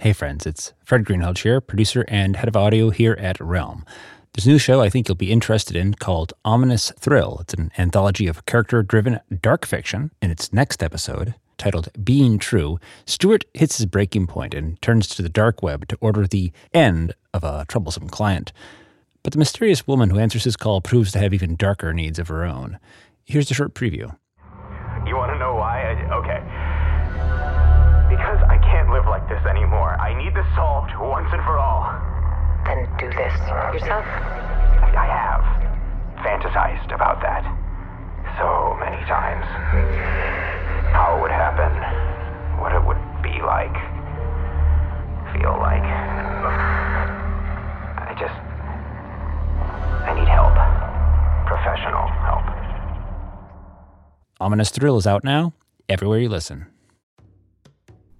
Hey, friends, it's Fred Greenhalgh here, producer and head of audio here at Realm. A new show I think you'll be interested in called Ominous Thrill. It's an anthology of character driven dark fiction. In its next episode, titled Being True, Stuart hits his breaking point and turns to the dark web to order the end of a troublesome client. But the mysterious woman who answers his call proves to have even darker needs of her own. Here's a short preview. This anymore. I need this solved once and for all. Then do this yourself. I have fantasized about that so many times. How it would happen, what it would be like, feel like. I just. I need help. Professional help. Ominous Thrill is out now, everywhere you listen.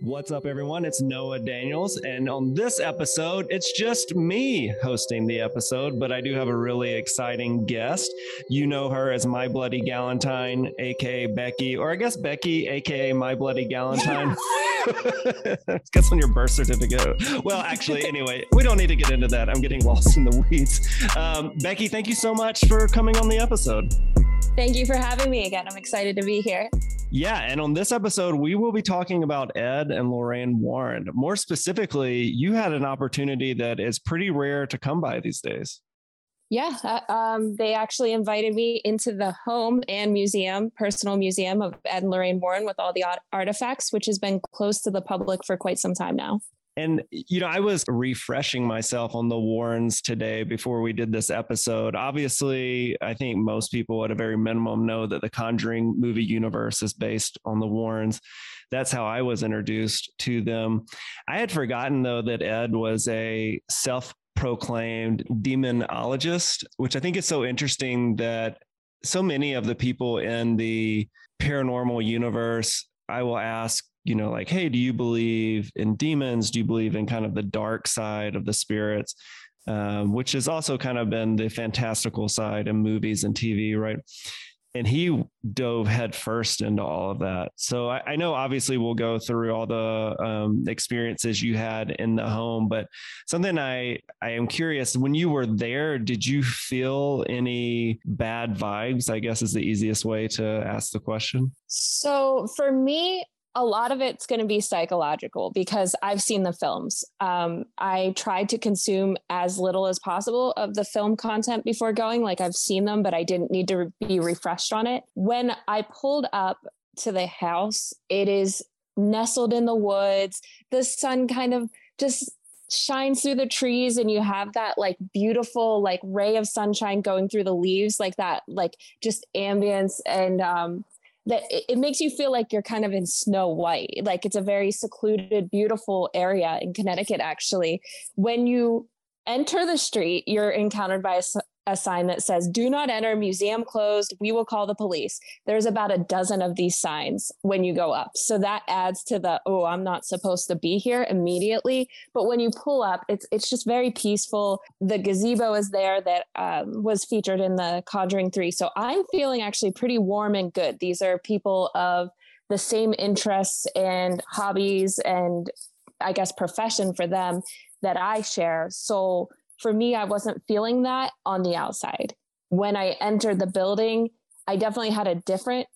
What's up, everyone? It's Noah Daniels. And on this episode, it's just me hosting the episode, but I do have a really exciting guest. You know her as My Bloody Galentine, AKA Beckie, or I guess Beckie, AKA My Bloody Galentine. Guess on your birth certificate. Well, actually, anyway, we don't need to get into that. I'm getting lost in the weeds. Um, Beckie, thank you so much for coming on the episode. Thank you for having me again. I'm excited to be here. Yeah, and on this episode, we will be talking about Ed and Lorraine Warren. More specifically, you had an opportunity that is pretty rare to come by these days. Yeah, uh, um, they actually invited me into the home and museum, personal museum of Ed and Lorraine Warren with all the artifacts, which has been closed to the public for quite some time now. And, you know, I was refreshing myself on the Warrens today before we did this episode. Obviously, I think most people at a very minimum know that the Conjuring movie universe is based on the Warrens. That's how I was introduced to them. I had forgotten, though, that Ed was a self proclaimed demonologist, which I think is so interesting that so many of the people in the paranormal universe, I will ask, you know, like, hey, do you believe in demons? Do you believe in kind of the dark side of the spirits? Um, which has also kind of been the fantastical side in movies and TV, right? And he dove headfirst into all of that. So I, I, know obviously we'll go through all the um, experiences you had in the home, but something I I am curious when you were there, did you feel any bad vibes? I guess is the easiest way to ask the question. So for me, a lot of it's going to be psychological because I've seen the films. Um, I tried to consume as little as possible of the film content before going. Like I've seen them, but I didn't need to be refreshed on it. When I pulled up to the house, it is nestled in the woods. The sun kind of just shines through the trees and you have that like beautiful like ray of sunshine going through the leaves like that like just ambience and um that it, it makes you feel like you're kind of in Snow White. Like it's a very secluded, beautiful area in Connecticut, actually. When you enter the street, you're encountered by a, a sign that says, Do not enter, museum closed, we will call the police. There's about a dozen of these signs when you go up. So that adds to the, oh, I'm not supposed to be here immediately. But when you pull up, it's it's just very peaceful. The gazebo is there that um, was featured in the Conjuring 3. So I'm feeling actually pretty warm and good. These are people of the same interests and hobbies and I guess profession for them that I share. So for me, I wasn't feeling that on the outside. When I entered the building, I definitely had a different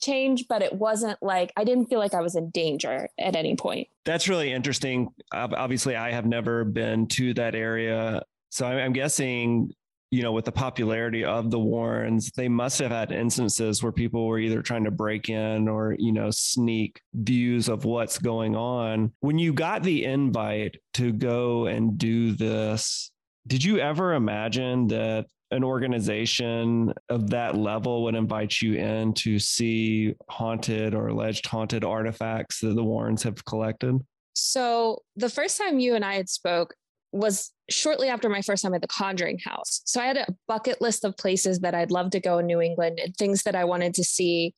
change, but it wasn't like I didn't feel like I was in danger at any point. That's really interesting. Obviously, I have never been to that area. So I'm guessing, you know, with the popularity of the Warrens, they must have had instances where people were either trying to break in or, you know, sneak views of what's going on. When you got the invite to go and do this, did you ever imagine that an organization of that level would invite you in to see haunted or alleged haunted artifacts that the Warrens have collected? So the first time you and I had spoke was shortly after my first time at the Conjuring House. So I had a bucket list of places that I'd love to go in New England and things that I wanted to see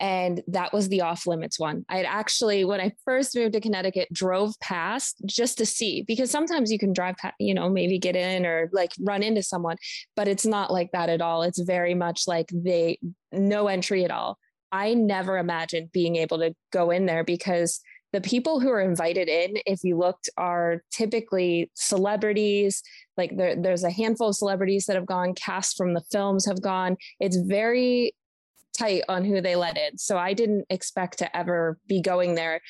and that was the off limits one. I had actually, when I first moved to Connecticut, drove past just to see because sometimes you can drive past, you know, maybe get in or like run into someone, but it's not like that at all. It's very much like they no entry at all. I never imagined being able to go in there because the people who are invited in, if you looked, are typically celebrities. Like there, there's a handful of celebrities that have gone, cast from the films have gone. It's very tight on who they let in. So I didn't expect to ever be going there,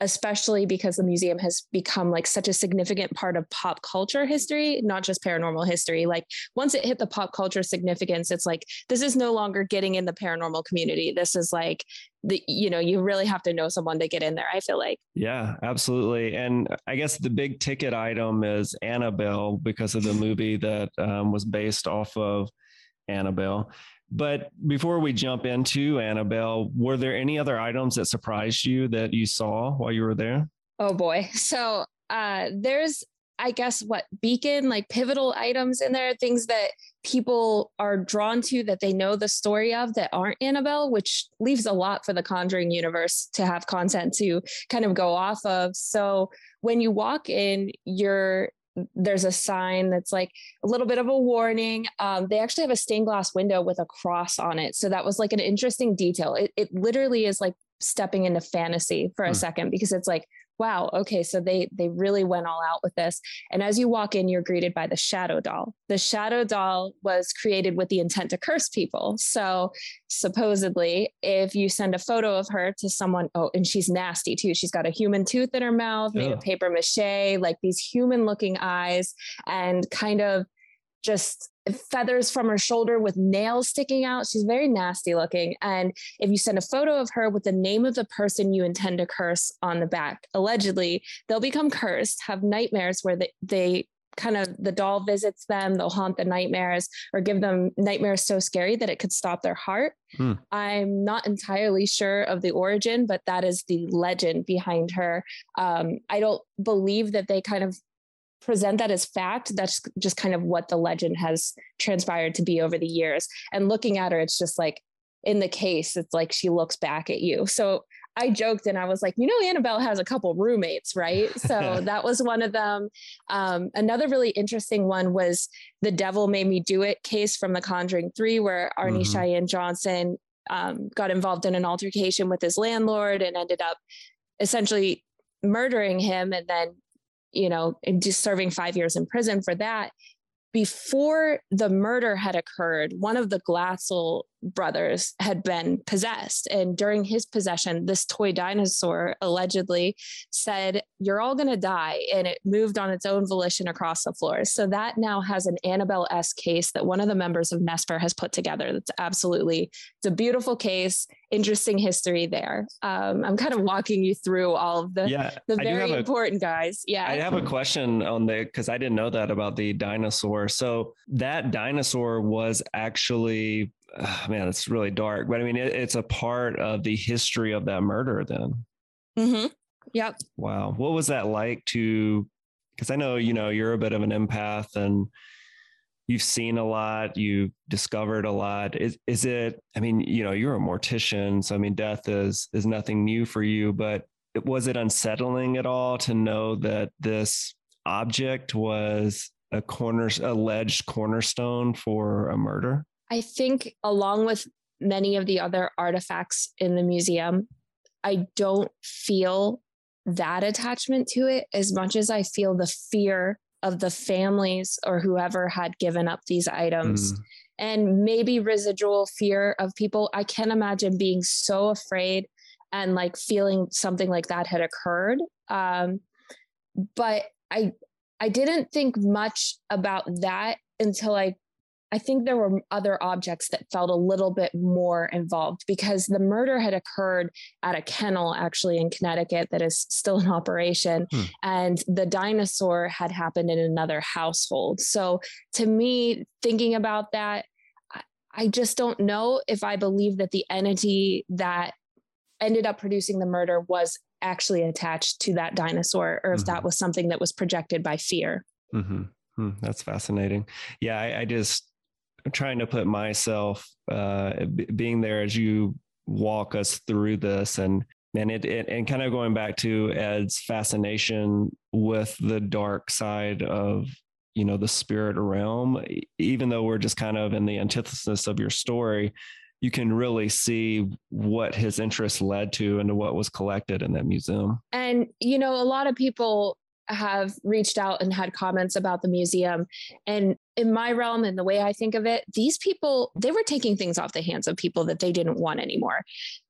especially because the museum has become like such a significant part of pop culture history, not just paranormal history. Like once it hit the pop culture significance, it's like this is no longer getting in the paranormal community. This is like the you know you really have to know someone to get in there i feel like yeah absolutely and i guess the big ticket item is annabelle because of the movie that um, was based off of annabelle but before we jump into Annabelle, were there any other items that surprised you that you saw while you were there? Oh boy. So uh, there's, I guess, what beacon, like pivotal items in there, things that people are drawn to that they know the story of that aren't Annabelle, which leaves a lot for the Conjuring universe to have content to kind of go off of. So when you walk in, you're there's a sign that's like a little bit of a warning. Um, they actually have a stained glass window with a cross on it. So that was like an interesting detail. It, it literally is like stepping into fantasy for a hmm. second because it's like wow okay so they they really went all out with this. And as you walk in you're greeted by the shadow doll. The shadow doll was created with the intent to curse people. So supposedly if you send a photo of her to someone oh and she's nasty too. She's got a human tooth in her mouth made of paper mache like these human looking eyes and kind of just feathers from her shoulder with nails sticking out. She's very nasty looking. And if you send a photo of her with the name of the person you intend to curse on the back, allegedly, they'll become cursed, have nightmares where they, they kind of the doll visits them, they'll haunt the nightmares or give them nightmares so scary that it could stop their heart. Hmm. I'm not entirely sure of the origin, but that is the legend behind her. Um, I don't believe that they kind of present that as fact. That's just kind of what the legend has transpired to be over the years. And looking at her, it's just like in the case, it's like she looks back at you. So I joked and I was like, you know, Annabelle has a couple roommates, right? So that was one of them. Um, another really interesting one was the Devil Made Me Do It case from The Conjuring 3, where Arne mm-hmm. Cheyenne Johnson um, got involved in an altercation with his landlord and ended up essentially murdering him and then you know, just serving five years in prison for that. Before the murder had occurred, one of the Glatzel brothers had been possessed. And during his possession, this toy dinosaur allegedly said, You're all going to die. And it moved on its own volition across the floor. So that now has an Annabelle S case that one of the members of NESPR has put together. That's absolutely, it's a beautiful case, interesting history there. Um, I'm kind of walking you through all of the, yeah, the very important a, guys. Yeah. I have a question on the, because I didn't know that about the dinosaur. So that dinosaur was actually uh, man, it's really dark. But I mean, it, it's a part of the history of that murder. Then. Mm-hmm. Yep. Wow. What was that like to? Because I know you know you're a bit of an empath and you've seen a lot, you've discovered a lot. Is is it? I mean, you know, you're a mortician, so I mean, death is is nothing new for you. But was it unsettling at all to know that this object was a corner alleged cornerstone for a murder? I think, along with many of the other artifacts in the museum, I don't feel that attachment to it as much as I feel the fear of the families or whoever had given up these items. Mm. And maybe residual fear of people. I can imagine being so afraid and like feeling something like that had occurred. Um, but I I didn't think much about that until I I think there were other objects that felt a little bit more involved because the murder had occurred at a kennel actually in Connecticut that is still in operation. Hmm. And the dinosaur had happened in another household. So to me, thinking about that, I just don't know if I believe that the entity that ended up producing the murder was actually attached to that dinosaur or if mm-hmm. that was something that was projected by fear. Mm-hmm. Hmm, that's fascinating. Yeah, I, I, just trying to put myself uh, b- being there as you walk us through this and and it, it, and kind of going back to Ed's fascination with the dark side of you know the spirit realm even though we're just kind of in the antithesis of your story you can really see what his interest led to and to what was collected in that museum. And you know a lot of people have reached out and had comments about the museum. And in my realm and the way I think of it, these people, they were taking things off the hands of people that they didn't want anymore.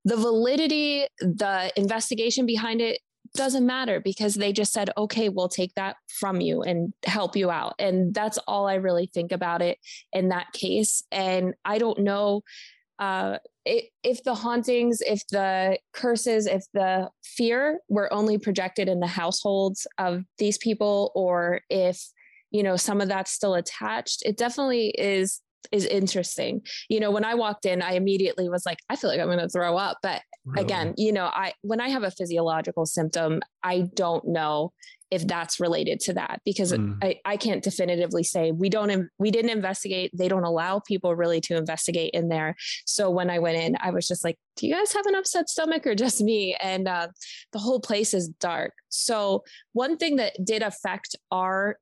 The validity, the investigation behind it doesn't matter because they just said, okay, we'll take that from you and help you out. And that's all I really think about it in that case. And I don't know uh, if the hauntings, if the curses, if the fear were only projected in the households of these people, or if you know some of that's still attached, it definitely is is interesting. You know, when I walked in, I immediately was like, I feel like I'm going to throw up. But really? again, you know, I when I have a physiological symptom, I don't know if that's related to that because mm. I, I can't definitively say we don't we didn't investigate they don't allow people really to investigate in there. So when i went in i was just like do you guys have an upset stomach or just me? And uh, the whole place is dark. So one thing that did affect our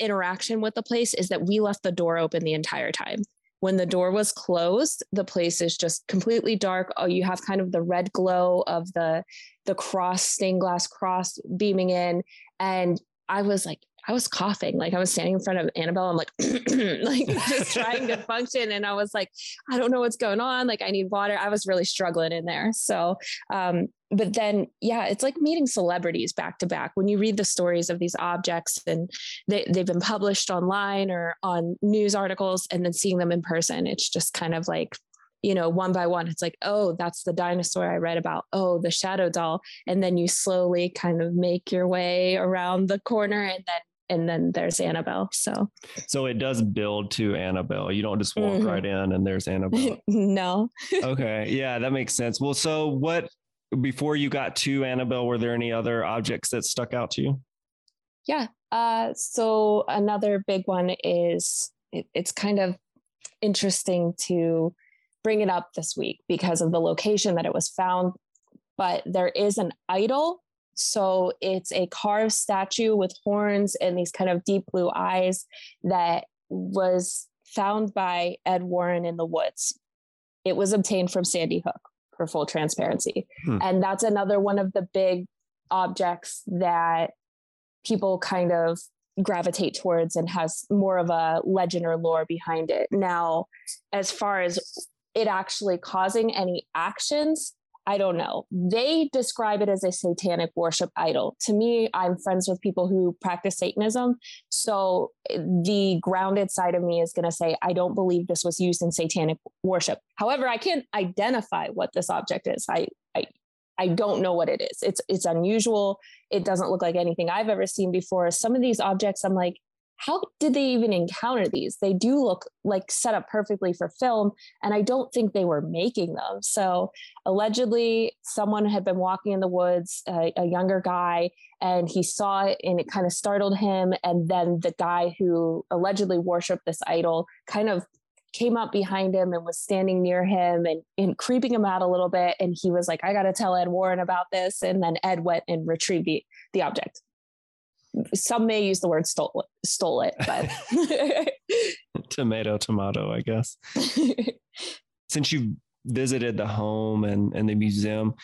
interaction with the place is that we left the door open the entire time when the door was closed the place is just completely dark. Oh you have kind of the red glow of the the cross stained glass cross beaming in. And i was like I was coughing, like I was standing in front of Annabelle. I'm like, like just trying to function. And I was like, I don't know what's going on. Like I need water. I was really struggling in there. So, um, but then, yeah, it's like meeting celebrities back to back. When you read the stories of these objects and they, they've been published online or on news articles and then seeing them in person, it's just kind of like you know, one by one, it's like, oh, that's the dinosaur I read about. Oh, the shadow doll. And then you slowly kind of make your way around the corner and then and then there's Annabelle. So So it does build to Annabelle. You don't just walk mm-hmm. right in and there's Annabelle. no. okay. Yeah, that makes sense. Well, so what before you got to Annabelle, were there any other objects that stuck out to you? Yeah. Uh, so another big one is it, it's kind of interesting to bring it up this week because of the location that it was found. But there is an idol so it's a carved statue with horns and these kind of deep blue eyes that was found by Ed Warren in the woods. It was obtained from Sandy Hook for full transparency. Hmm. And that's another one of the big objects that people kind of gravitate towards and has more of a legend or lore behind it. Now, as far as it actually causing any actions, I don't know. They describe it as a satanic worship idol. To me, I'm friends with people who practice Satanism. So eh, the grounded side of me is going to say, I don't believe this was used in satanic worship. However, I can't identify what this object is. I, I, I don't know what it is. It's it's unusual. It doesn't look like anything I've ever seen before. Some of these objects, I'm like, how did they even encounter these? They do look like set up perfectly for film, and I don't think they were making them. So, allegedly, someone had been walking in the woods, a, younger guy, and he saw it and it kind of startled him. And then the guy who allegedly worshiped this idol kind of came up behind him and was standing near him and, and creeping him out a little bit. And he was like, I got to tell Ed Warren about this. And then Ed went and retrieved the, the object some may use the word stole it, stole it, but tomato, tomato, I guess. Since you visited the home and, and the museum,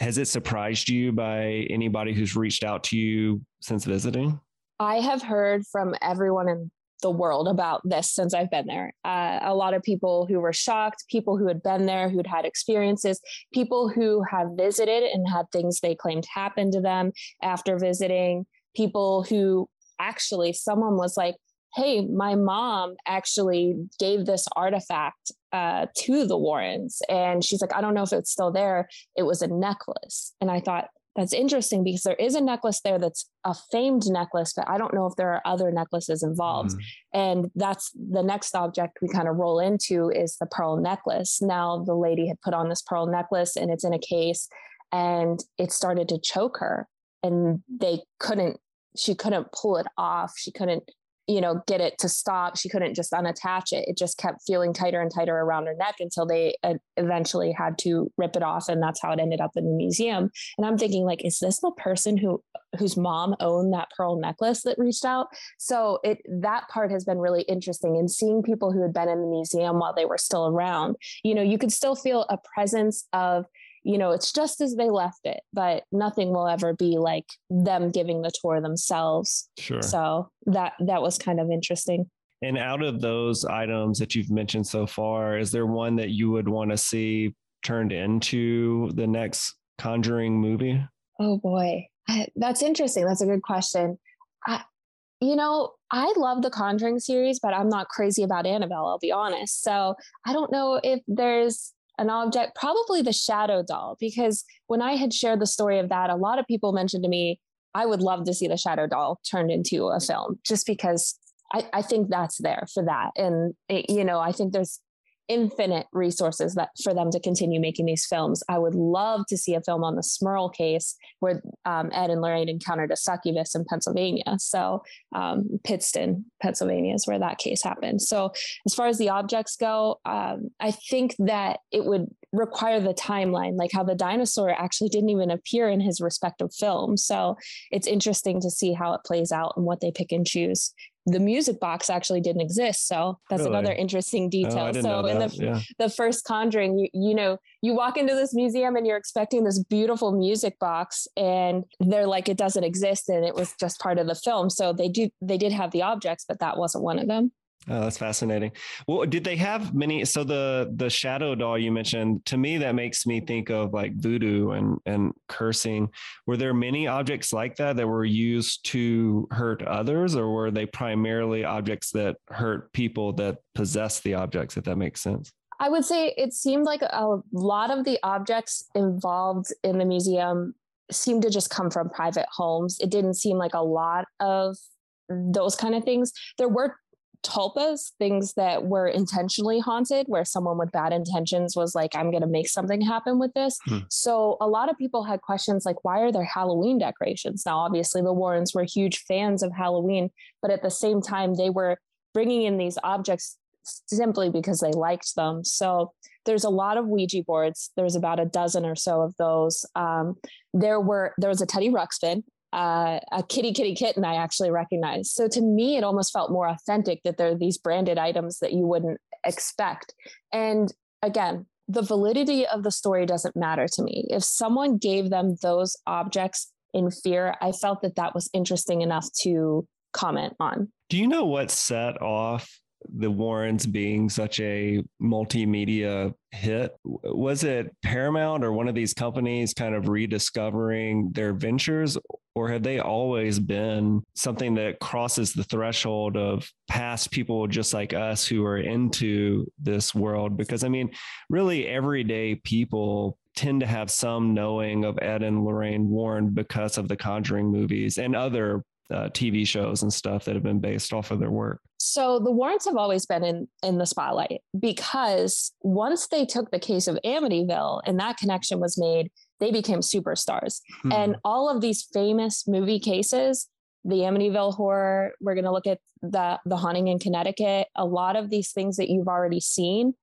has it surprised you by anybody who's reached out to you since visiting? I have heard from everyone in the world about this since I've been there. Uh, a lot of people who were shocked, people who had been there, who'd had experiences, people who have visited and had things they claimed happened to them after visiting, people who actually, someone was like, Hey, my mom actually gave this artifact uh, to the Warrens. And she's like, I don't know if it's still there. It was a necklace. And I thought, that's interesting because there is a necklace there that's a famed necklace, but I don't know if there are other necklaces involved. Mm. And that's the next object we kind of roll into is the pearl necklace. Now the lady had put on this pearl necklace and it's in a case and it started to choke her and they couldn't she couldn't pull it off. She couldn't you know, get it to stop. She couldn't just unattach it. It just kept feeling tighter and tighter around her neck until they uh, eventually had to rip it off. And that's how it ended up in the museum. And I'm thinking, like, is this the person who whose mom owned that pearl necklace that reached out? So it that part has been really interesting. And seeing people who had been in the museum while they were still around, you know, you could still feel a presence of you know, it's just as they left it, but nothing will ever be like them giving the tour themselves. Sure. So that that was kind of interesting. And out of those items that you've mentioned so far, is there one that you would want to see turned into the next Conjuring movie? Oh boy, that's interesting. That's a good question. I, you know, I love the Conjuring series, but I'm not crazy about Annabelle, I'll be honest. So I don't know if there's an object, probably the shadow doll, because when I had shared the story of that, a lot of people mentioned to me, I would love to see the shadow doll turned into a film just because I, I think that's there for that. And, it, you know, I think there's infinite resources that for them to continue making these films. I would love to see a film on the Smurl case where um, Ed and Lorraine encountered a succubus in Pennsylvania. So um, Pittston, Pennsylvania is where that case happened. So as far as the objects go, um, I think that it would require the timeline, like how the dinosaur actually didn't even appear in his respective film. So it's interesting to see how it plays out and what they pick and choose the music box actually didn't exist. So that's really? another interesting oh, detail. Oh, so in the yeah. the first Conjuring, you you know, you walk into this museum and you're expecting this beautiful music box, and they're like, it doesn't exist, and it was just part of the film. So they do they did have the objects, but that wasn't one of them. Oh, that's fascinating. Well, did they have many? So the the shadow doll you mentioned to me that makes me think of like voodoo and and cursing. Were there many objects like that that were used to hurt others, or were they primarily objects that hurt people that possess the objects? If that makes sense. I would say it seemed like a lot of the objects involved in the museum seemed to just come from private homes. It didn't seem like a lot of those kind of things. There were tulpas, things that were intentionally haunted, where someone with bad intentions was like, I'm going to make something happen with this. Hmm. So a lot of people had questions like, why are there Halloween decorations? Now, obviously, the Warrens were huge fans of Halloween, but at the same time, they were bringing in these objects simply because they liked them. So there's a lot of Ouija boards. There's about a dozen or so of those. Um, there were there was a Teddy Ruxpin, uh, a kitty kitty kitten I actually recognized. So to me, it almost felt more authentic that there are these branded items that you wouldn't expect. And again, the validity of the story doesn't matter to me. If someone gave them those objects in fear, I felt that that was interesting enough to comment on. Do you know what set off the Warrens being such a multimedia hit? Was it Paramount or one of these companies kind of rediscovering their ventures, or have they always been something that crosses the threshold of past people just like us who are into this world? Because I mean, really, everyday people tend to have some knowing of Ed and Lorraine Warren because of the Conjuring movies and other uh, TV shows and stuff that have been based off of their work. So the Warrens have always been in in the spotlight because once they took the case of Amityville and that connection was made, they became superstars. Hmm. And all of these famous movie cases, the Amityville horror, we're going to look at the the haunting in Connecticut, a lot of these things that you've already seen,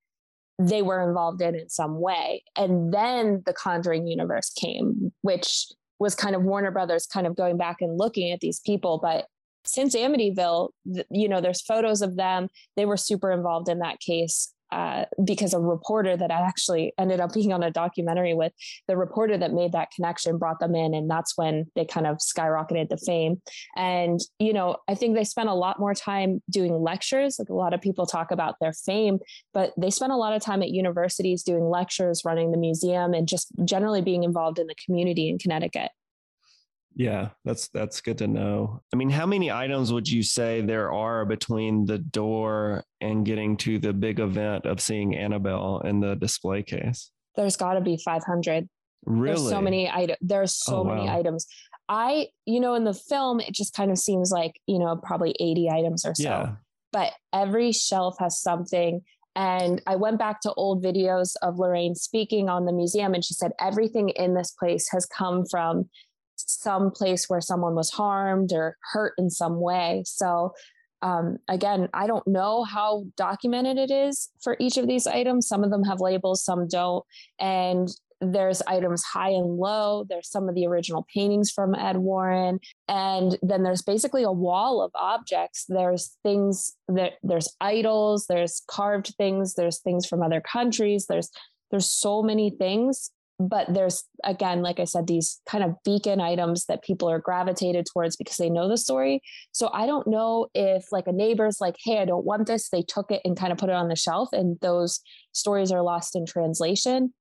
they were involved in in some way. And then the Conjuring universe came, which was kind of Warner Brothers kind of going back and looking at these people. But since Amityville, you know, there's photos of them. They were super involved in that case. uh, because a reporter that I actually ended up being on a documentary with, the reporter that made that connection brought them in. And that's when they kind of skyrocketed to fame. And, you know, I think they spent a lot more time doing lectures. Like a lot of people talk about their fame, but they spent a lot of time at universities doing lectures, running the museum, and just generally being involved in the community in Connecticut. Yeah, that's that's good to know. I mean, how many items would you say there are between the door and getting to the big event of seeing Annabelle in the display case? There's got to be 500. Really? There's so many items. There's so Oh, many items. I, you know, in the film, it just kind of seems like, you know, probably 80 items or so. Yeah. But every shelf has something. And I went back to old videos of Lorraine speaking on the museum, and she said everything in this place has come from some place where someone was harmed or hurt in some way. So, um, again, I don't know how documented it is for each of these items. Some of them have labels, some don't. And there's items high and low. There's some of the original paintings from Ed Warren. And then there's basically a wall of objects. There's things that there's idols, there's carved things, there's things from other countries. There's there's so many things but there's again like i said these kind of beacon items that people are gravitated towards because they know the story. So i don't know if like a neighbor's like hey i don't want this they took it and kind of put it on the shelf and those stories are lost in translation.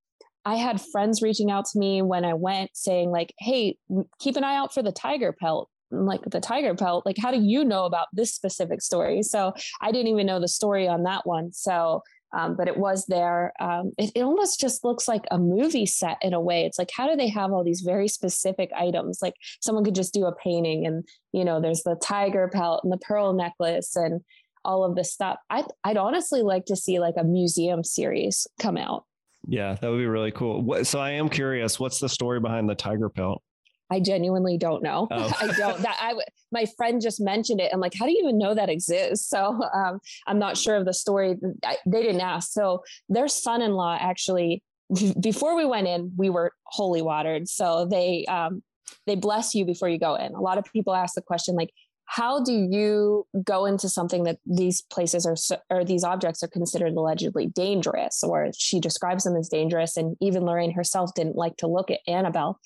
I had friends reaching out to me when i went saying like hey keep an eye out for the tiger pelt I'm like the tiger pelt? Like how do you know about this specific story? So i didn't even know the story on that one. So um, but it was there. Um, it, it almost just looks like a movie set in a way. It's like, how do they have all these very specific items? Like someone could just do a painting, and you know, there's the tiger pelt and the pearl necklace and all of this stuff. I'd, I'd honestly like to see like a museum series come out. Yeah, that would be really cool. What, so I am curious, what's the story behind the tiger pelt? I genuinely don't know. Oh. I don't. That I my friend just mentioned it. I'm like, how do you even know that exists? So um, I'm not sure of the story. I, they didn't ask. So their son-in-law actually, before we went in, we were holy watered. So they um, they bless you before you go in. A lot of people ask the question like, how do you go into something that these places are or these objects are considered allegedly dangerous or she describes them as dangerous and even lorraine herself didn't like to look at annabelle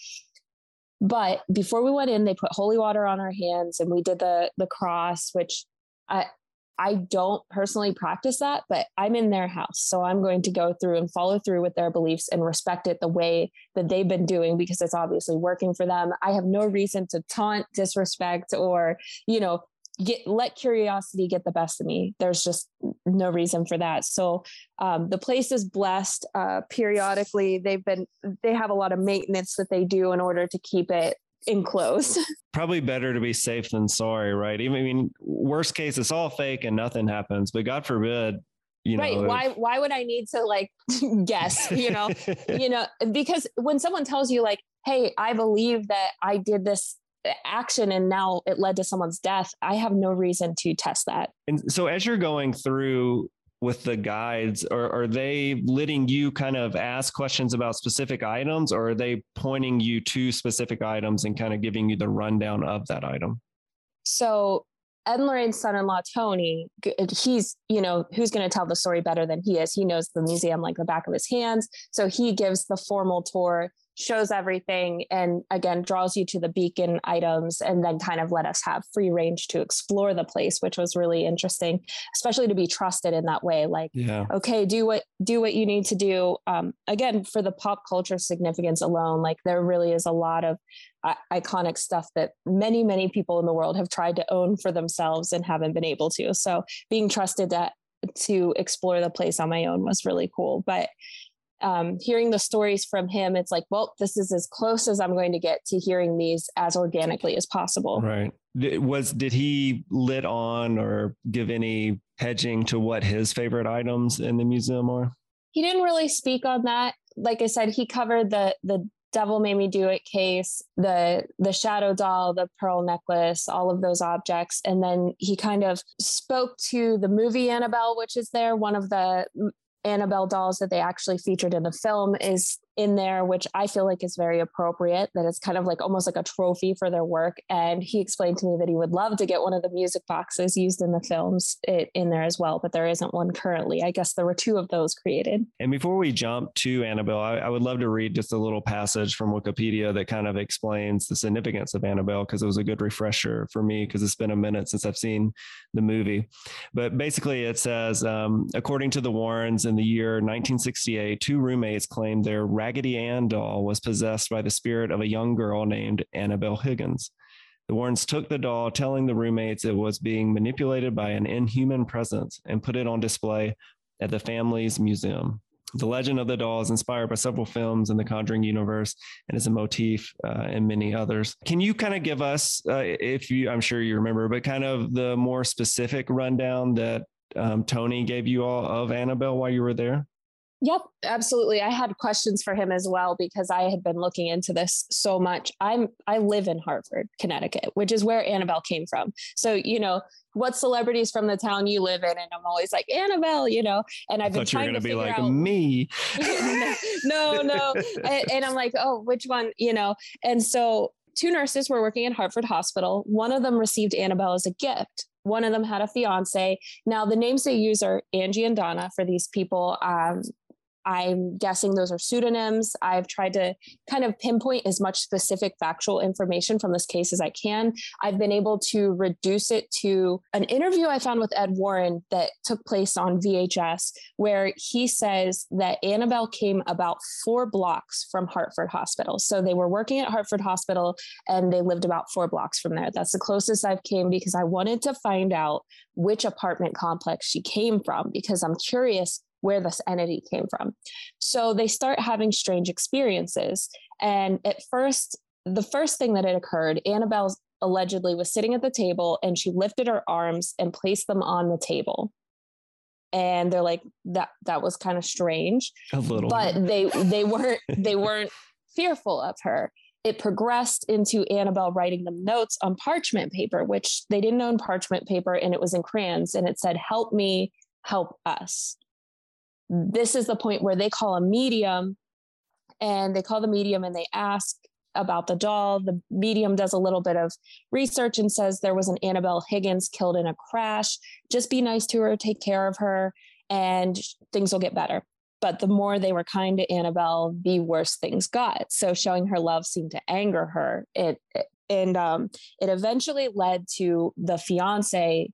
but before we went in they put holy water on our hands and we did the the cross which i i don't personally practice that but i'm in their house. So i'm going to go through and follow through with their beliefs and respect it the way that they've been doing because it's obviously working for them. I have no reason to taunt disrespect or you know get let curiosity get the best of me. There's just no reason for that. So um, the place is blessed uh, periodically. They've been they have a lot of maintenance that they do in order to keep it enclosed. Probably better to be safe than sorry, right? Even I mean, worst case, it's all fake and nothing happens. But God forbid, you know, right why why would i need to like guess you know? You know because when someone tells you like hey i believe that i did this action and now it led to someone's death i have no reason to test that And so as you're going through with the guides, are, are they letting you kind of ask questions about specific items or are they pointing you to specific items and kind of giving you the rundown of that item? so Ed Lorraine's son-in-law Tony, he's you know who's going to tell the story better than he is. He knows the museum like the back of his hands, so he gives the formal tour, shows everything, and again draws you to the beacon items, and then kind of let us have free range to explore the place, which was really interesting, especially to be trusted in that way. Like Yeah. okay do what do what you need to do um, again for the pop culture significance alone like there really is a lot of uh, iconic stuff that many many people in the world have tried to own for themselves and haven't been able to so being trusted to to explore the place on my own was really cool but um, hearing the stories from him it's like well this is as close as i'm going to get to hearing these as organically as possible Right. Did- Was did he lit on or give any hedging to what his favorite items in the museum are? he didn't really speak on that like i said he covered the the devil made me do it case the the shadow doll the pearl necklace all of those objects and then he kind of spoke to the movie annabelle which is there one of the annabelle dolls that they actually featured in the film is in there, which I feel like is very appropriate, that it's kind of like almost like a trophy for their work. And he explained to me that he would love to get one of the music boxes used in the films in there as well, but there isn't one currently. I guess there were two of those created. And before we jump to Annabelle, I, I would love to read just a little passage from Wikipedia that kind of explains the significance of Annabelle because it was a good refresher for me because it's been a minute since I've seen the movie. But basically, it says um, according to the Warrens in the year 1968, two roommates claimed their Raggedy Ann doll was possessed by the spirit of a young girl named Annabelle Higgins. The Warrens took the doll, telling the roommates it was being manipulated by an inhuman presence, and put it on display at the family's museum. The legend of the doll is inspired by several films in the Conjuring universe and is a motif uh, in many others. Can you kind of give us, uh, if you, I'm sure you remember, but kind of the more specific rundown that um, Tony gave you all of Annabelle while you were there? Yep, absolutely. I had questions for him as well because I had been looking into this so much. I'm I live in Hartford, Connecticut, which is where Annabelle came from. So, you know, what celebrities from the town you live in and I'm always like Annabelle, you know, and I've been trying to be like out, me. no, no. and, and I'm like, "Oh, which one, you know?" And so two nurses were working at Hartford Hospital. One of them received Annabelle as a gift one of them had a fiance. Now, the names they use are Angie and Donna for these people. Um, I'm guessing those are pseudonyms. I've tried to kind of pinpoint as much specific factual information from this case as I can. I've been able to reduce it to an interview I found with Ed Warren that took place on VHS, where he says that Annabelle came about four blocks from Hartford Hospital. So they were working at Hartford Hospital and they lived about four blocks from there. That's the closest I've came because I wanted to find out which apartment complex she came from because I'm curious where this entity came from. So they start having strange experiences. And at first, the first thing that had occurred, Annabelle allegedly was sitting at the table and she lifted her arms and placed them on the table. And they're like, that that was kind of strange. A little. But they they weren't they weren't fearful of her. It progressed into Annabelle writing them notes on parchment paper, which they didn't own parchment paper and it was in crayons. And it said, Help me, help us this is the point where they call a medium and they call the medium and they ask about the doll. The medium does a little bit of research and says there was an Annabelle Higgins killed in a crash. Just be nice to her, take care of her, and things will get better. But the more they were kind to Annabelle, the worse things got. So showing her love seemed to anger her. It, it and um, it eventually led to the fiance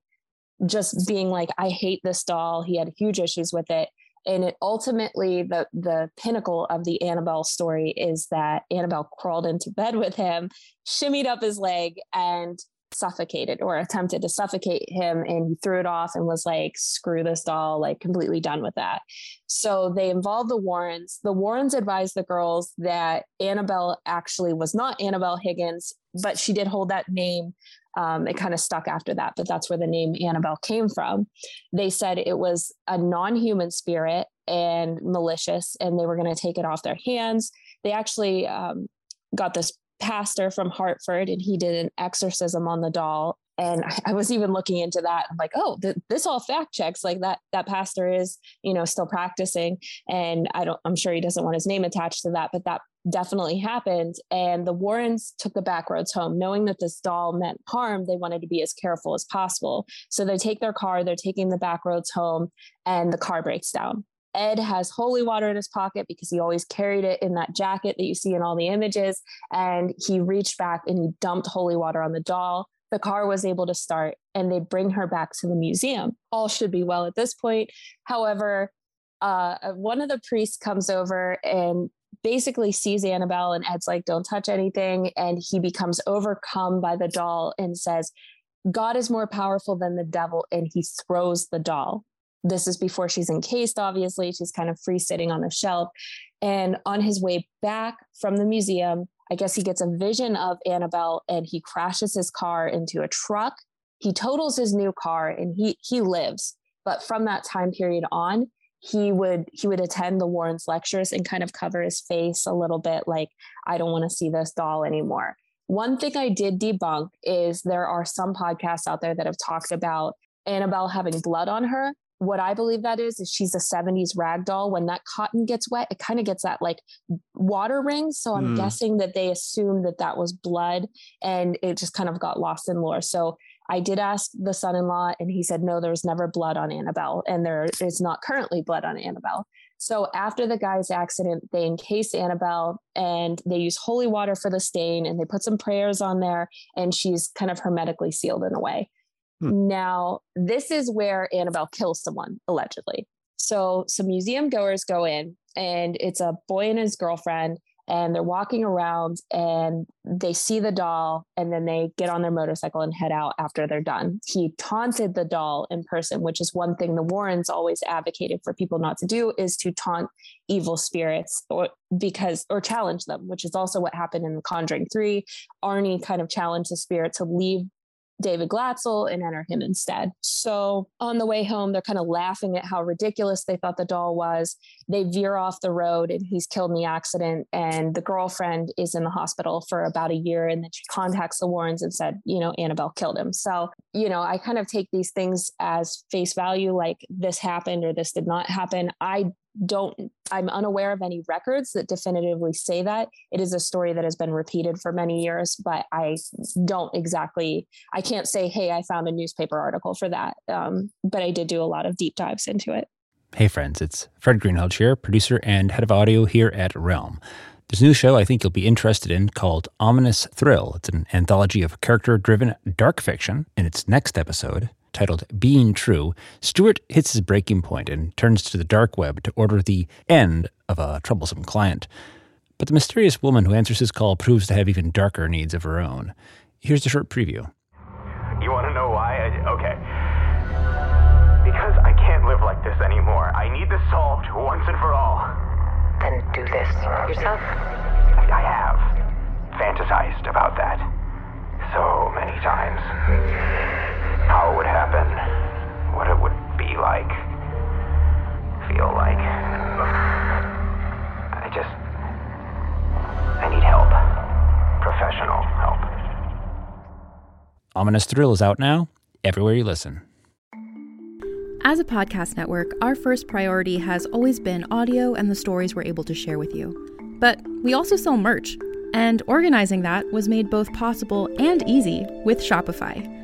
just being like, "I hate this doll." He had huge issues with it and it ultimately the the pinnacle of the Annabelle story is that Annabelle crawled into bed with him, shimmied up his leg, and suffocated or attempted to suffocate him and he threw it off and was like screw this doll like completely done with that. So they involved the warrens. The warrens advised the girls that annabelle actually was not annabelle higgins but she did hold that name um, it kind of stuck after that, but that's where the name Annabelle came from. They said it was a non human spirit and malicious, and they were going to take it off their hands. They actually um, got this pastor from Hartford, and he did an exorcism on the doll. And I, was even looking into that. I'm like, oh, th- this all fact checks. Like that, that pastor is, you know, still practicing. And I don't, I'm sure he doesn't want his name attached to that, but that definitely happened. And the Warrens took the back roads home, knowing that this doll meant harm. They wanted to be as careful as possible. So they take their car, they're taking the back roads home, and the car breaks down. Ed has holy water in his pocket because he always carried it in that jacket that you see in all the images. And he reached back and he dumped holy water on the doll. The car was able to start and they bring her back to the museum. All should be well at this point. However, uh, one of the priests comes over and basically sees Annabelle and Ed's like, don't touch anything. And he becomes overcome by the doll and says, God is more powerful than the devil. And he throws the doll. This is before she's encased, obviously. She's kind of free sitting on the shelf. And on his way back from the museum, I guess he gets a vision of Annabelle and he crashes his car into a truck. He totals his new car and he he lives. But from that time period on, he would he would attend the Warrens lectures and kind of cover his face a little bit like I don't want to see this doll anymore. One thing I did debunk is there are some podcasts out there that have talked about Annabelle having blood on her. what I believe that is, is she's a 70s rag doll. When that cotton gets wet, it kind of gets that like water ring. So I'm mm. guessing that they assumed that that was blood and it just kind of got lost in lore. So I did ask the son in law, and he said, no, there's never blood on Annabelle, and there is not currently blood on Annabelle. So after the guy's accident, they encase Annabelle and they use holy water for the stain and they put some prayers on there, and she's kind of hermetically sealed in a way. Hmm. Now, this is where Annabelle kills someone, allegedly. So some museum goers go in, and it's a boy and his girlfriend and they're walking around and they see the doll and then they get on their motorcycle and head out after they're done. He taunted the doll in person, which is one thing the Warrens always advocated for people not to do is to taunt evil spirits or because or challenge them, which is also what happened in The Conjuring 3. Arne kind of challenged the spirit to leave David Glatzel and enter him instead. So on the way home, they're kind of laughing at how ridiculous they thought the doll was. They veer off the road and he's killed in the accident. And the girlfriend is in the hospital for about a year. And then she contacts the Warrens and said, you know, Annabelle killed him. So, you know, I kind of take these things as face value, like this happened or this did not happen. I don't i'm unaware of any records that definitively say that it is a story that has been repeated for many years but i don't exactly i can't say hey i found a newspaper article for that um, but i did do a lot of deep dives into it hey friends it's fred greenhalgh here producer and head of audio here at realm there's a new show I think you'll be interested in called Ominous Thrill. It's an anthology of character driven dark fiction. In its next episode, titled Being True, Stuart hits his breaking point and turns to the dark web to order the end of a troublesome client. But the mysterious woman who answers his call proves to have even darker needs of her own. Here's a short preview. You want to know why? I, okay. Because I can't live like this anymore. I need this solved once and for all. Then do this yourself. I have fantasized about that so many times how it would happen, what it would be like, feel like. I just. I need help. Professional help. Ominous Thrill is out now, everywhere you listen. As a podcast network, our first priority has always been audio and the stories we're able to share with you. But we also sell merch, and organizing that was made both possible and easy with Shopify.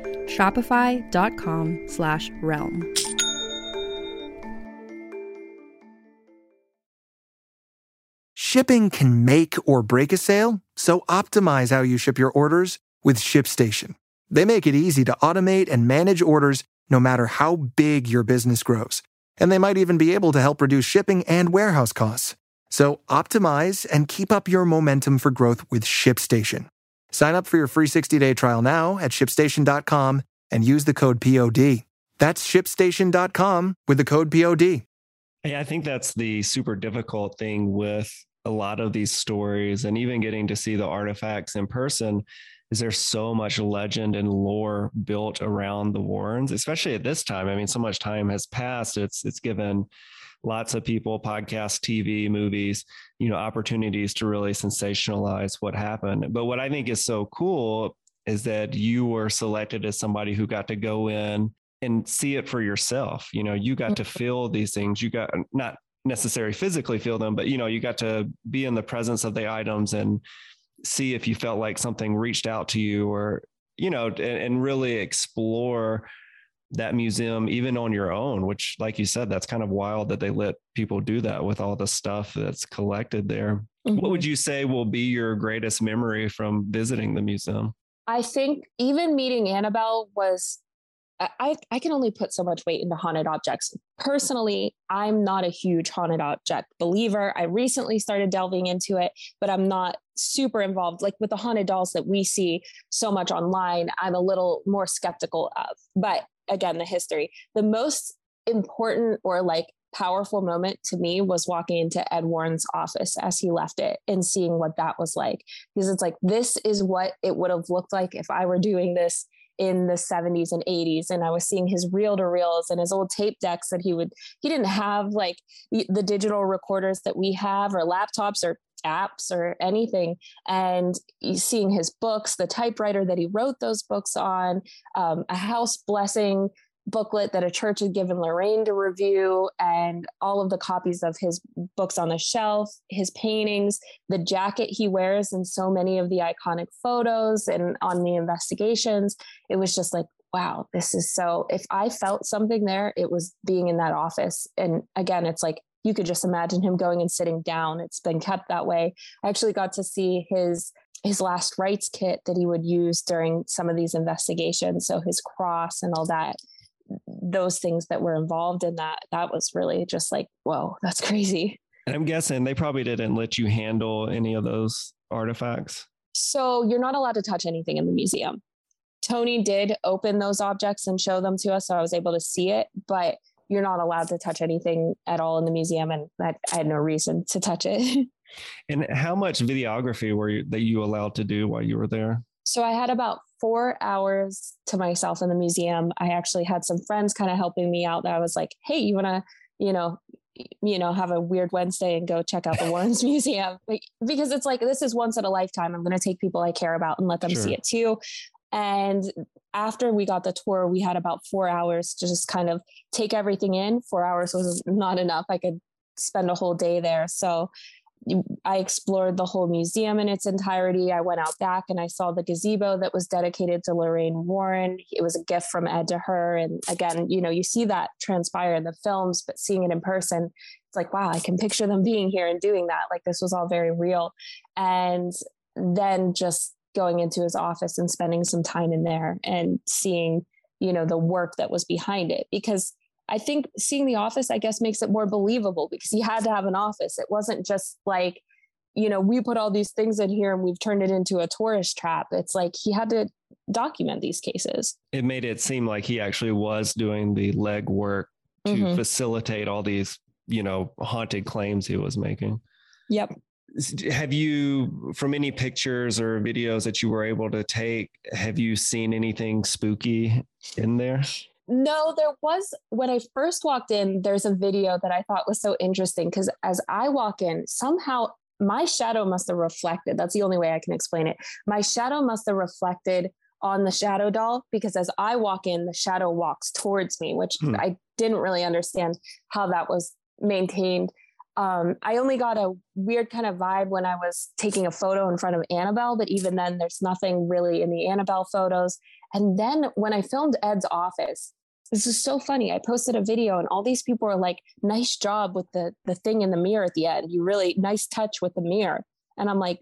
shopify.com slash realm. Shipping can make or break a sale, so optimize how you ship your orders with ShipStation. They make it easy to automate and manage orders no matter how big your business grows. And they might even be able to help reduce shipping and warehouse costs. So optimize and keep up your momentum for growth with ShipStation. Sign up for your free 60-day trial now at shipstation.com and use the code POD. That's shipstation.com with the code POD. Hey, I think that's the super difficult thing with a lot of these stories and even getting to see the artifacts in person is there so much legend and lore built around the Warrens, especially at this time. I mean, so much time has passed. It's it's given lots of people, podcasts, TV, movies, you know, opportunities to really sensationalize what happened. But what I think is so cool is that you were selected as somebody who got to go in and see it for yourself. You know, you got to mm-hmm. feel these things. You got not necessarily physically feel them, but you know, you got to be in the presence of the items and see if you felt like something reached out to you or, you know, and, and really explore that museum even on your own, which like you said, that's kind of wild that they let people do that with all the stuff that's collected there. Mm-hmm. What would mm-hmm. you say will be your greatest memory from visiting the museum? I think even meeting Annabelle was I, I can only put so much weight into haunted objects. Personally, I'm not a huge haunted object believer. I recently started delving into it, but I'm not super involved. Like with the haunted dolls that we see so much online, I'm a little more skeptical of. But again, the history. The most important or like powerful moment to me was walking into Ed Warren's office as he left it and seeing what that was like. Because it's like, this is what it would have looked like if I were doing this in the 70s and 80s and i was seeing his reel to reels and his old tape decks that he would he didn't have like the digital recorders that we have or laptops or apps or anything. And seeing his books the typewriter that he wrote those books on um, a house blessing booklet that a church had given Lorraine to review, and all of the copies of his books on the shelf, his paintings, the jacket he wears in so many of the iconic photos and on the investigations. It was just like, wow, this is so. If I felt something there, it was being in that office. And again, it's like you could just imagine him going and sitting down. It's been kept that way. I actually got to see his his last rites kit that he would use during some of these investigations. So his cross and all that those things that were involved in that that was really just like whoa that's crazy. And i'm guessing they probably didn't let you handle any of those artifacts? So you're not allowed to touch anything in the museum. Tony did open those objects and show them to us so i was able to see it but you're not allowed to touch anything at all in the museum and i, I had no reason to touch it. And how much videography were you that you allowed to do while you were there so I had about four hours to myself in the museum. I actually had some friends kind of helping me out that I was like, hey, you want to, you know, you know, have a weird Wednesday and go check out the Warrens Museum because it's like this is once in a lifetime. I'm going to take people I care about and let them sure. see it too. And after we got the tour, we had about four hours to just kind of take everything in. Four hours was not enough. I could spend a whole day there. So I explored the whole museum in its entirety. I went out back and I saw the gazebo that was dedicated to Lorraine Warren. It was a gift from Ed to her. And again, you know, you see that transpire in the films, but seeing it in person, it's like, wow, I can picture them being here and doing that. Like this was all very real. And then just going into his office and spending some time in there and seeing, you know, the work that was behind it. Because I think seeing The Office, I guess, makes it more believable because he had to have an office. It wasn't just like, you know, we put all these things in here and we've turned it into a tourist trap. It's like he had to document these cases. It made it seem like he actually was doing the leg work to mm-hmm. facilitate all these, you know, haunted claims he was making. Yep. Have you, from any pictures or videos that you were able to take, have you seen anything spooky in there? No, there was when I first walked in, there's a video that I thought was so interesting because as I walk in, somehow my shadow must have reflected. That's the only way I can explain it. My shadow must have reflected on the shadow doll because as I walk in, the shadow walks towards me, which hmm. I didn't really understand how that was maintained. Um, I only got a weird kind of vibe when I was taking a photo in front of Annabelle, but even then, there's nothing really in the Annabelle photos. And then when I filmed Ed's office, this is so funny. I posted a video and all these people are like, nice job with the the thing in the mirror at the end. You really nice touch with the mirror. And I'm like,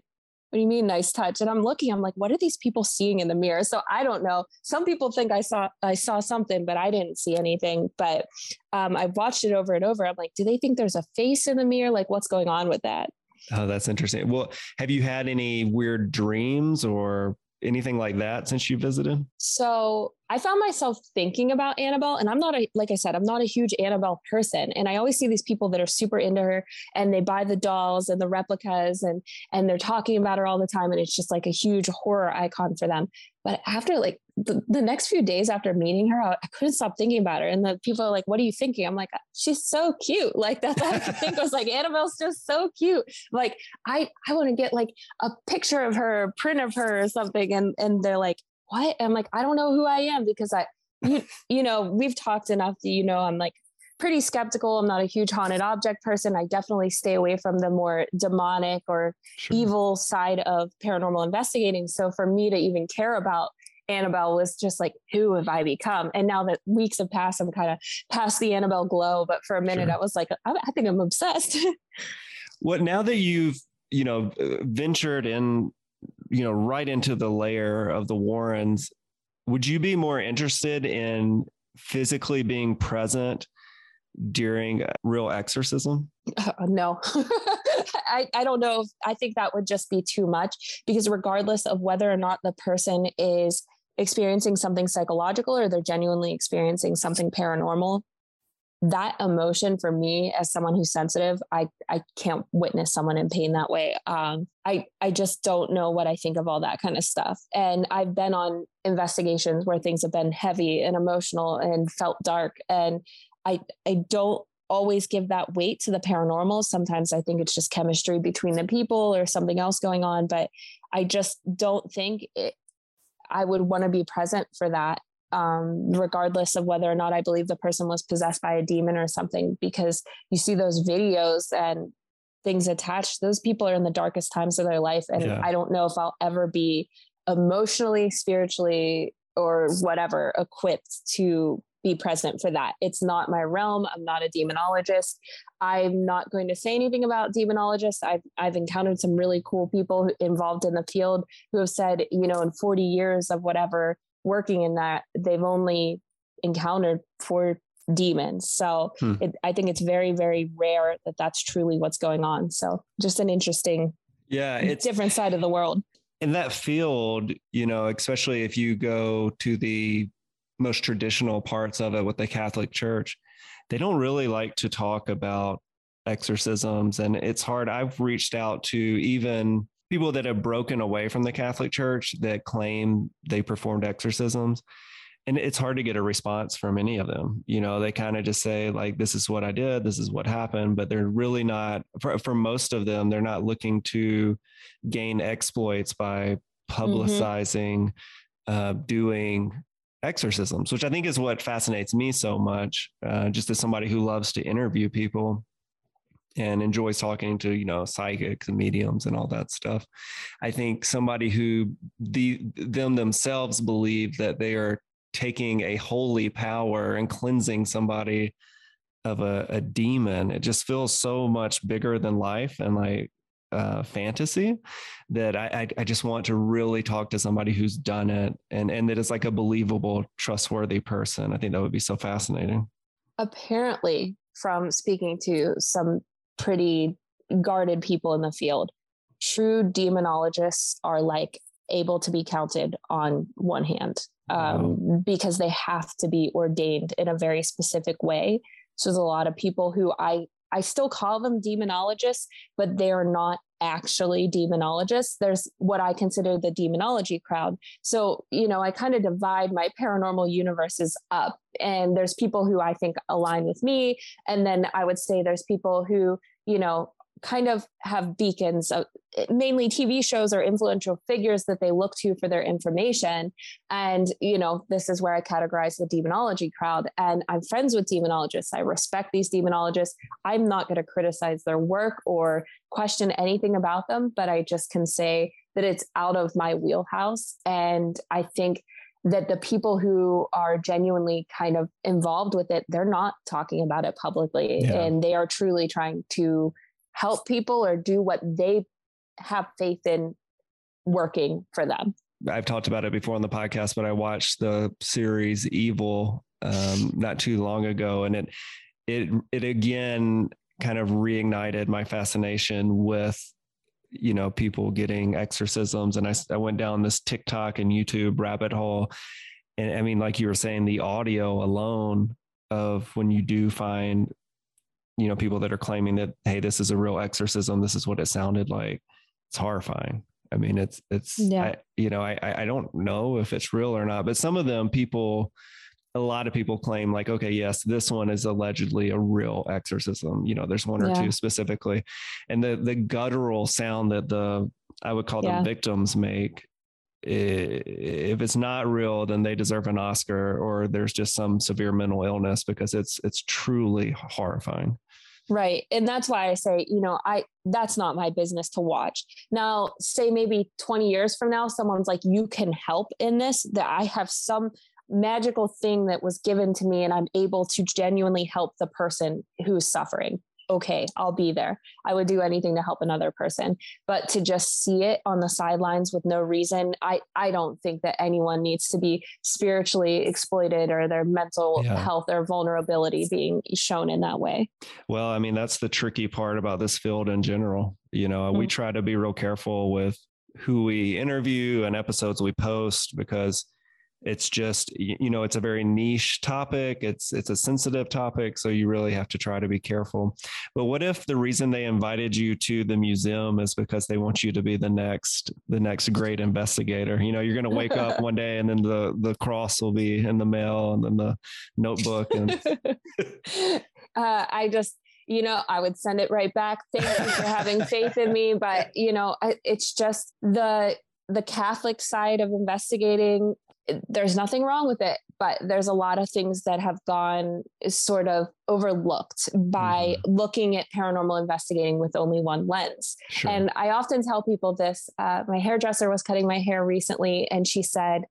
what do you mean nice touch? And I'm looking, I'm like, what are these people seeing in the mirror? So I don't know. Some people think I saw I saw something, but I didn't see anything. But um, I've watched it over and over. I'm like, do they think there's a face in the mirror? Like, what's going on with that? Oh, that's interesting. Well, have you had any weird dreams or anything like that since you visited? So I found myself thinking about Annabelle, and I'm not a, like I said, I'm not a huge Annabelle person. And I always see these people that are super into her and they buy the dolls and the replicas and, and they're talking about her all the time. And it's just like a huge horror icon for them. But after like the, the next few days after meeting her, I, I, couldn't stop thinking about her. And the people are like, what are you thinking? I'm like, she's so cute. Like that's all I could think was like, Annabelle's just so cute. Like I, I want to get like a picture of her, print of her or something. And, and they're like, what? I'm like, I don't know who I am because I, you, you know, we've talked enough that, you know, I'm like pretty skeptical. I'm not a huge haunted object person. I definitely stay away from the more demonic or sure. evil side of paranormal investigating. So for me to even care about Annabelle was just like, who have I become? And now that weeks have passed, I'm kind of past the Annabelle glow. But for a minute, sure. I was like, I, I think I'm obsessed. what now that you've you know ventured in you know, right into the layer of the Warrens, would you be more interested in physically being present during real exorcism? Uh, no, I, I don't know. If, I think that would just be too much because, regardless of whether or not the person is experiencing something psychological or they're genuinely experiencing something paranormal, that emotion for me as someone who's sensitive i i can't witness someone in pain that way. Um i i just don't know what i think of all that kind of stuff. And i've been on investigations where things have been heavy and emotional and felt dark. And i i don't always give that weight to the paranormal. Sometimes i think it's just chemistry between the people or something else going on but i just don't think it, i would want to be present for that um, regardless of whether or not I believe the person was possessed by a demon or something, because you see those videos and things attached. Those people are in the darkest times of their life. And yeah. I don't know if I'll ever be emotionally, spiritually, or whatever equipped to be present for that. It's not my realm. I'm not a demonologist. I'm not going to say anything about demonologists. I've I've encountered some really cool people involved in the field who have said, you know, in 40 years of whatever, working in that they've only encountered four demons so hmm. it, i think it's very very rare that that's truly what's going on so just an interesting yeah it's different side of the world in that field you know especially if you go to the most traditional parts of it with the catholic church they don't really like to talk about exorcisms and it's hard i've reached out to even people that have broken away from the Catholic Church that claim they performed exorcisms. And it's hard to get a response from any of them. You know, they kind of just say, like, this is what I did, this is what happened, but they're really not, for, for most of them, they're not looking to gain exploits by mm-hmm. publicizing, mm-hmm. uh, doing exorcisms, which I think is what fascinates me so much, uh, just as somebody who loves to interview people and enjoys talking to you know psychics and mediums and all that stuff. I think somebody who the them themselves believe that they are taking a holy power and cleansing somebody of a, a demon. It just feels so much bigger than life. And like uh, fantasy that I, I, I just want to really talk to somebody who's done it and and that is like a believable trustworthy person i think that would be so fascinating apparently from speaking to some pretty guarded people in the field. True demonologists are like able to be counted on one hand um, wow. because they have to be ordained in a very specific way. So there's a lot of people who I I still call them demonologists, but they are not actually demonologists. There's what I consider the demonology crowd. So, you know, I kind of divide my paranormal universes up. And there's people who I think align with me. And then I would say there's people who, you know, kind of have beacons, of, mainly TV shows or influential figures that they look to for their information. And, you know, this is where I categorize the demonology crowd. And I'm friends with demonologists. I respect these demonologists. I'm not going to criticize their work or question anything about them, but I just can say that it's out of my wheelhouse. And I think that the people who are genuinely kind of involved with it, they're not talking about it publicly yeah. and they are truly trying to help people or do what they have faith in working for them. I've talked about it before on the podcast, but I watched the series Evil um, not too long ago, and it it it again kind of reignited my fascination with you know people getting exorcisms, and I I went down this TikTok and YouTube rabbit hole, and I mean, like you were saying, the audio alone of when you do find, you know, people that are claiming that, hey, this is a real exorcism, this is what it sounded like. It's horrifying. I mean, it's it's yeah. I, you know, I I don't know if it's real or not, but some of them people a lot of people claim like okay yes this one is allegedly a real exorcism you know there's one or yeah. two specifically and the the guttural sound that the i would call yeah. them victims make if it's not real then they deserve an oscar or there's just some severe mental illness because it's it's truly horrifying Right. And that's why I say, you know, I that's not my business to watch. Now, say maybe 20 years from now, someone's like, you can help in this, that I have some magical thing that was given to me and I'm able to genuinely help the person who's suffering. Okay, I'll be there. I would do anything to help another person. But to just see it on the sidelines with no reason, I, I don't think that anyone needs to be spiritually exploited or their mental yeah. health or vulnerability being shown in that way. Well, I mean, that's the tricky part about this field in general. You know, mm-hmm. we try to be real careful with who we interview and episodes we post because it's just you know it's a very niche topic it's it's a sensitive topic so you really have to try to be careful but what if the reason they invited you to the museum is because they want you to be the next the next great investigator you know you're going to wake up one day and then the the cross will be in the mail and then the notebook and uh, i just you know, I would send it right back. Thank you for having faith in me. But, you know, it's just the the Catholic side of investigating there's nothing wrong with it, but there's a lot of things that have gone sort of overlooked by mm-hmm. looking at paranormal investigating with only one lens. Sure. And I often tell people this. Uh, my hairdresser was cutting my hair recently, and she said,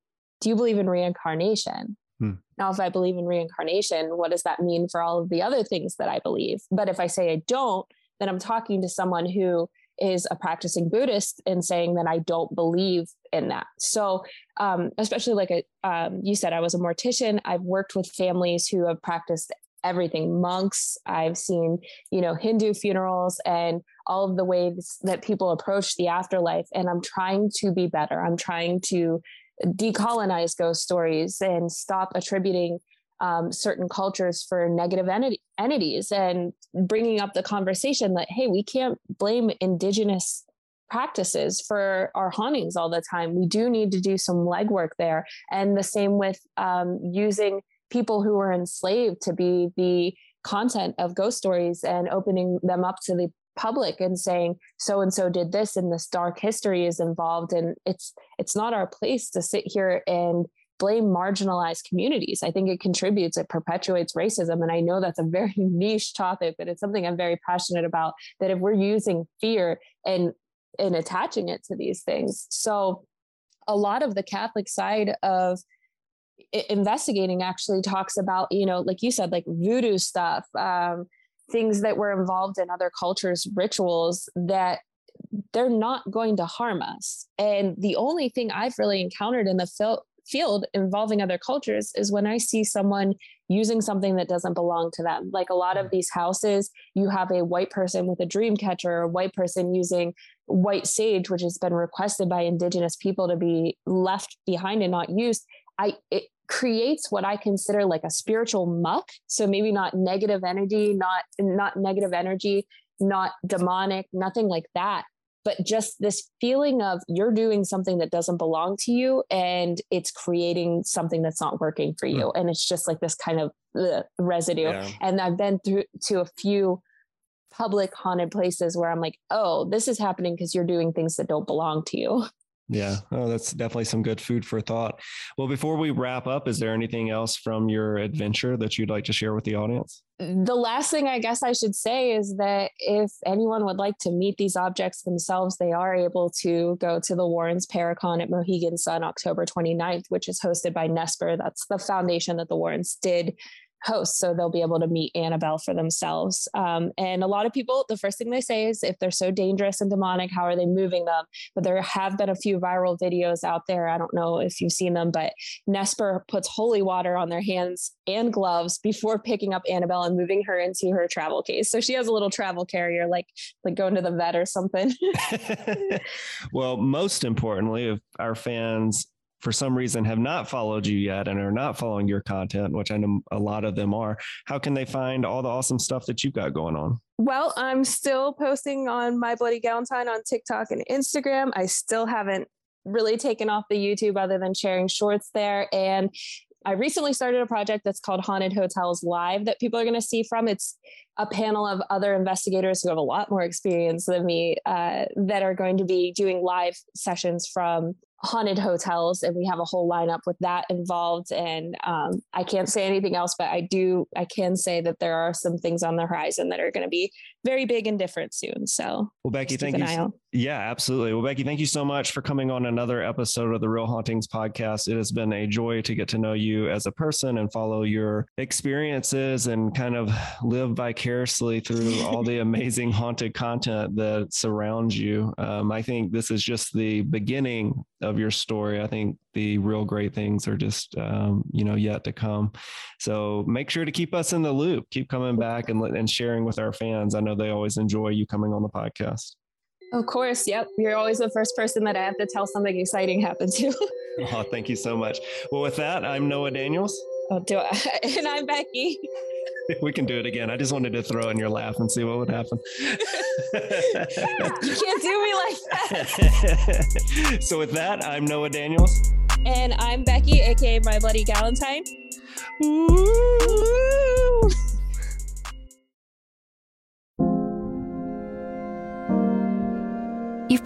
"Do you believe in reincarnation?" Hmm. Now, if I believe in reincarnation, what does that mean for all of the other things that I believe? But if I say I don't, then I'm talking to someone who is a practicing Buddhist and saying that I don't believe in that. So, um, especially like a, um, you said, I was a mortician. I've worked with families who have practiced everything monks i've seen you know hindu funerals and all of the ways that people approach the afterlife and i'm trying to be better i'm trying to decolonize ghost stories and stop attributing um, certain cultures for negative enti- entities and bringing up the conversation that hey we can't blame indigenous practices for our hauntings all the time we do need to do some legwork there and the same with um, using people who were enslaved to be the content of ghost stories and opening them up to the public and saying so and so did this and this dark history is involved and it's it's not our place to sit here and blame marginalized communities. I think it contributes, it perpetuates racism. And I know that's a very niche topic, but it's something I'm very passionate about that if we're using fear and and attaching it to these things. So a lot of the Catholic side of investigating actually talks about, you know, like you said, like voodoo stuff, um, things that were involved in other cultures, rituals that they're not going to harm us. And the only thing I've really encountered in the fil- field involving other cultures is when I see someone using something that doesn't belong to them. Like a lot of mm. these houses, you have a white person with a dream catcher, a white person using white sage, which has been requested by indigenous people to be left behind and not used. I it creates what I consider like a spiritual muck. So maybe not negative energy, not not negative energy, not demonic, nothing like that, but just this feeling of you're doing something that doesn't belong to you and it's creating something that's not working for you. Mm. And it's just like this kind of ugh, residue. Yeah. And I've been through to a few public haunted places where I'm like, oh, this is happening because you're doing things that don't belong to you. Yeah, oh, that's definitely some good food for thought. Well, before we wrap up, is there anything else from your adventure that you'd like to share with the audience? The last thing I guess I should say is that if anyone would like to meet these objects themselves, they are able to go to the Warrens Paracon at Mohegan Sun October 29th, which is hosted by NESPR. That's the foundation that the Warrens did hosts so they'll be able to meet annabelle for themselves. Um, and a lot of people the first thing they say is if they're so dangerous and demonic how are they moving them? But there have been a few viral videos out there. I don't know if you've seen them but NESPR puts holy water on their hands and gloves before picking up annabelle and moving her into her travel case. So she has a little travel carrier like like going to the vet or something. Well most importantly if our fans for some reason have not followed you yet and are not following your content, which I know a lot of them are, how can they find all the awesome stuff that you've got going on? Well, I'm still posting on My Bloody Galentine on TikTok and Instagram. I still haven't really taken off the YouTube other than sharing shorts there. And I recently started a project that's called Haunted Hotels Live that people are going to see from. It's a panel of other investigators who have a lot more experience than me uh, that are going to be doing live sessions from haunted hotels and we have a whole lineup with that involved and um, i can't say anything else but i do i can say that there are some things on the horizon that are going to be very big and different soon so well beckie thank you yeah absolutely well beckie thank you so much for coming on another episode of the real hauntings podcast it has been a joy to get to know you as a person and follow your experiences and kind of live vicariously through all the amazing haunted content that surrounds you um, i think this is just the beginning of your story. I think the real great things are just um, you know yet to come. So make sure to keep us in the loop. Keep coming back and and sharing with our fans. I know they always enjoy you coming on the podcast. Of course. Yep. You're always the first person that I have to tell something exciting happened to. oh, thank you so much. Well, with that, I'm Noah Daniels. Oh, do I? And I'm Beckie. we can do it again. I just wanted to throw in your laugh and see what would happen. you can't do me like that. so with that, I'm Noah Daniels. And I'm Beckie, aka My Bloody Galentine. Ooh.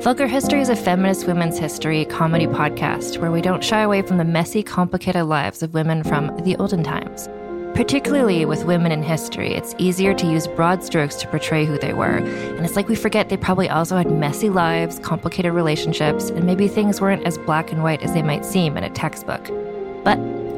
Vulgar History is a feminist women's history comedy podcast where we don't shy away from the messy, complicated lives of women from the olden times. Particularly with women in history, it's easier to use broad strokes to portray who they were, and it's like we forget they probably also had messy lives, complicated relationships, and maybe things weren't as black and white as they might seem in a textbook. But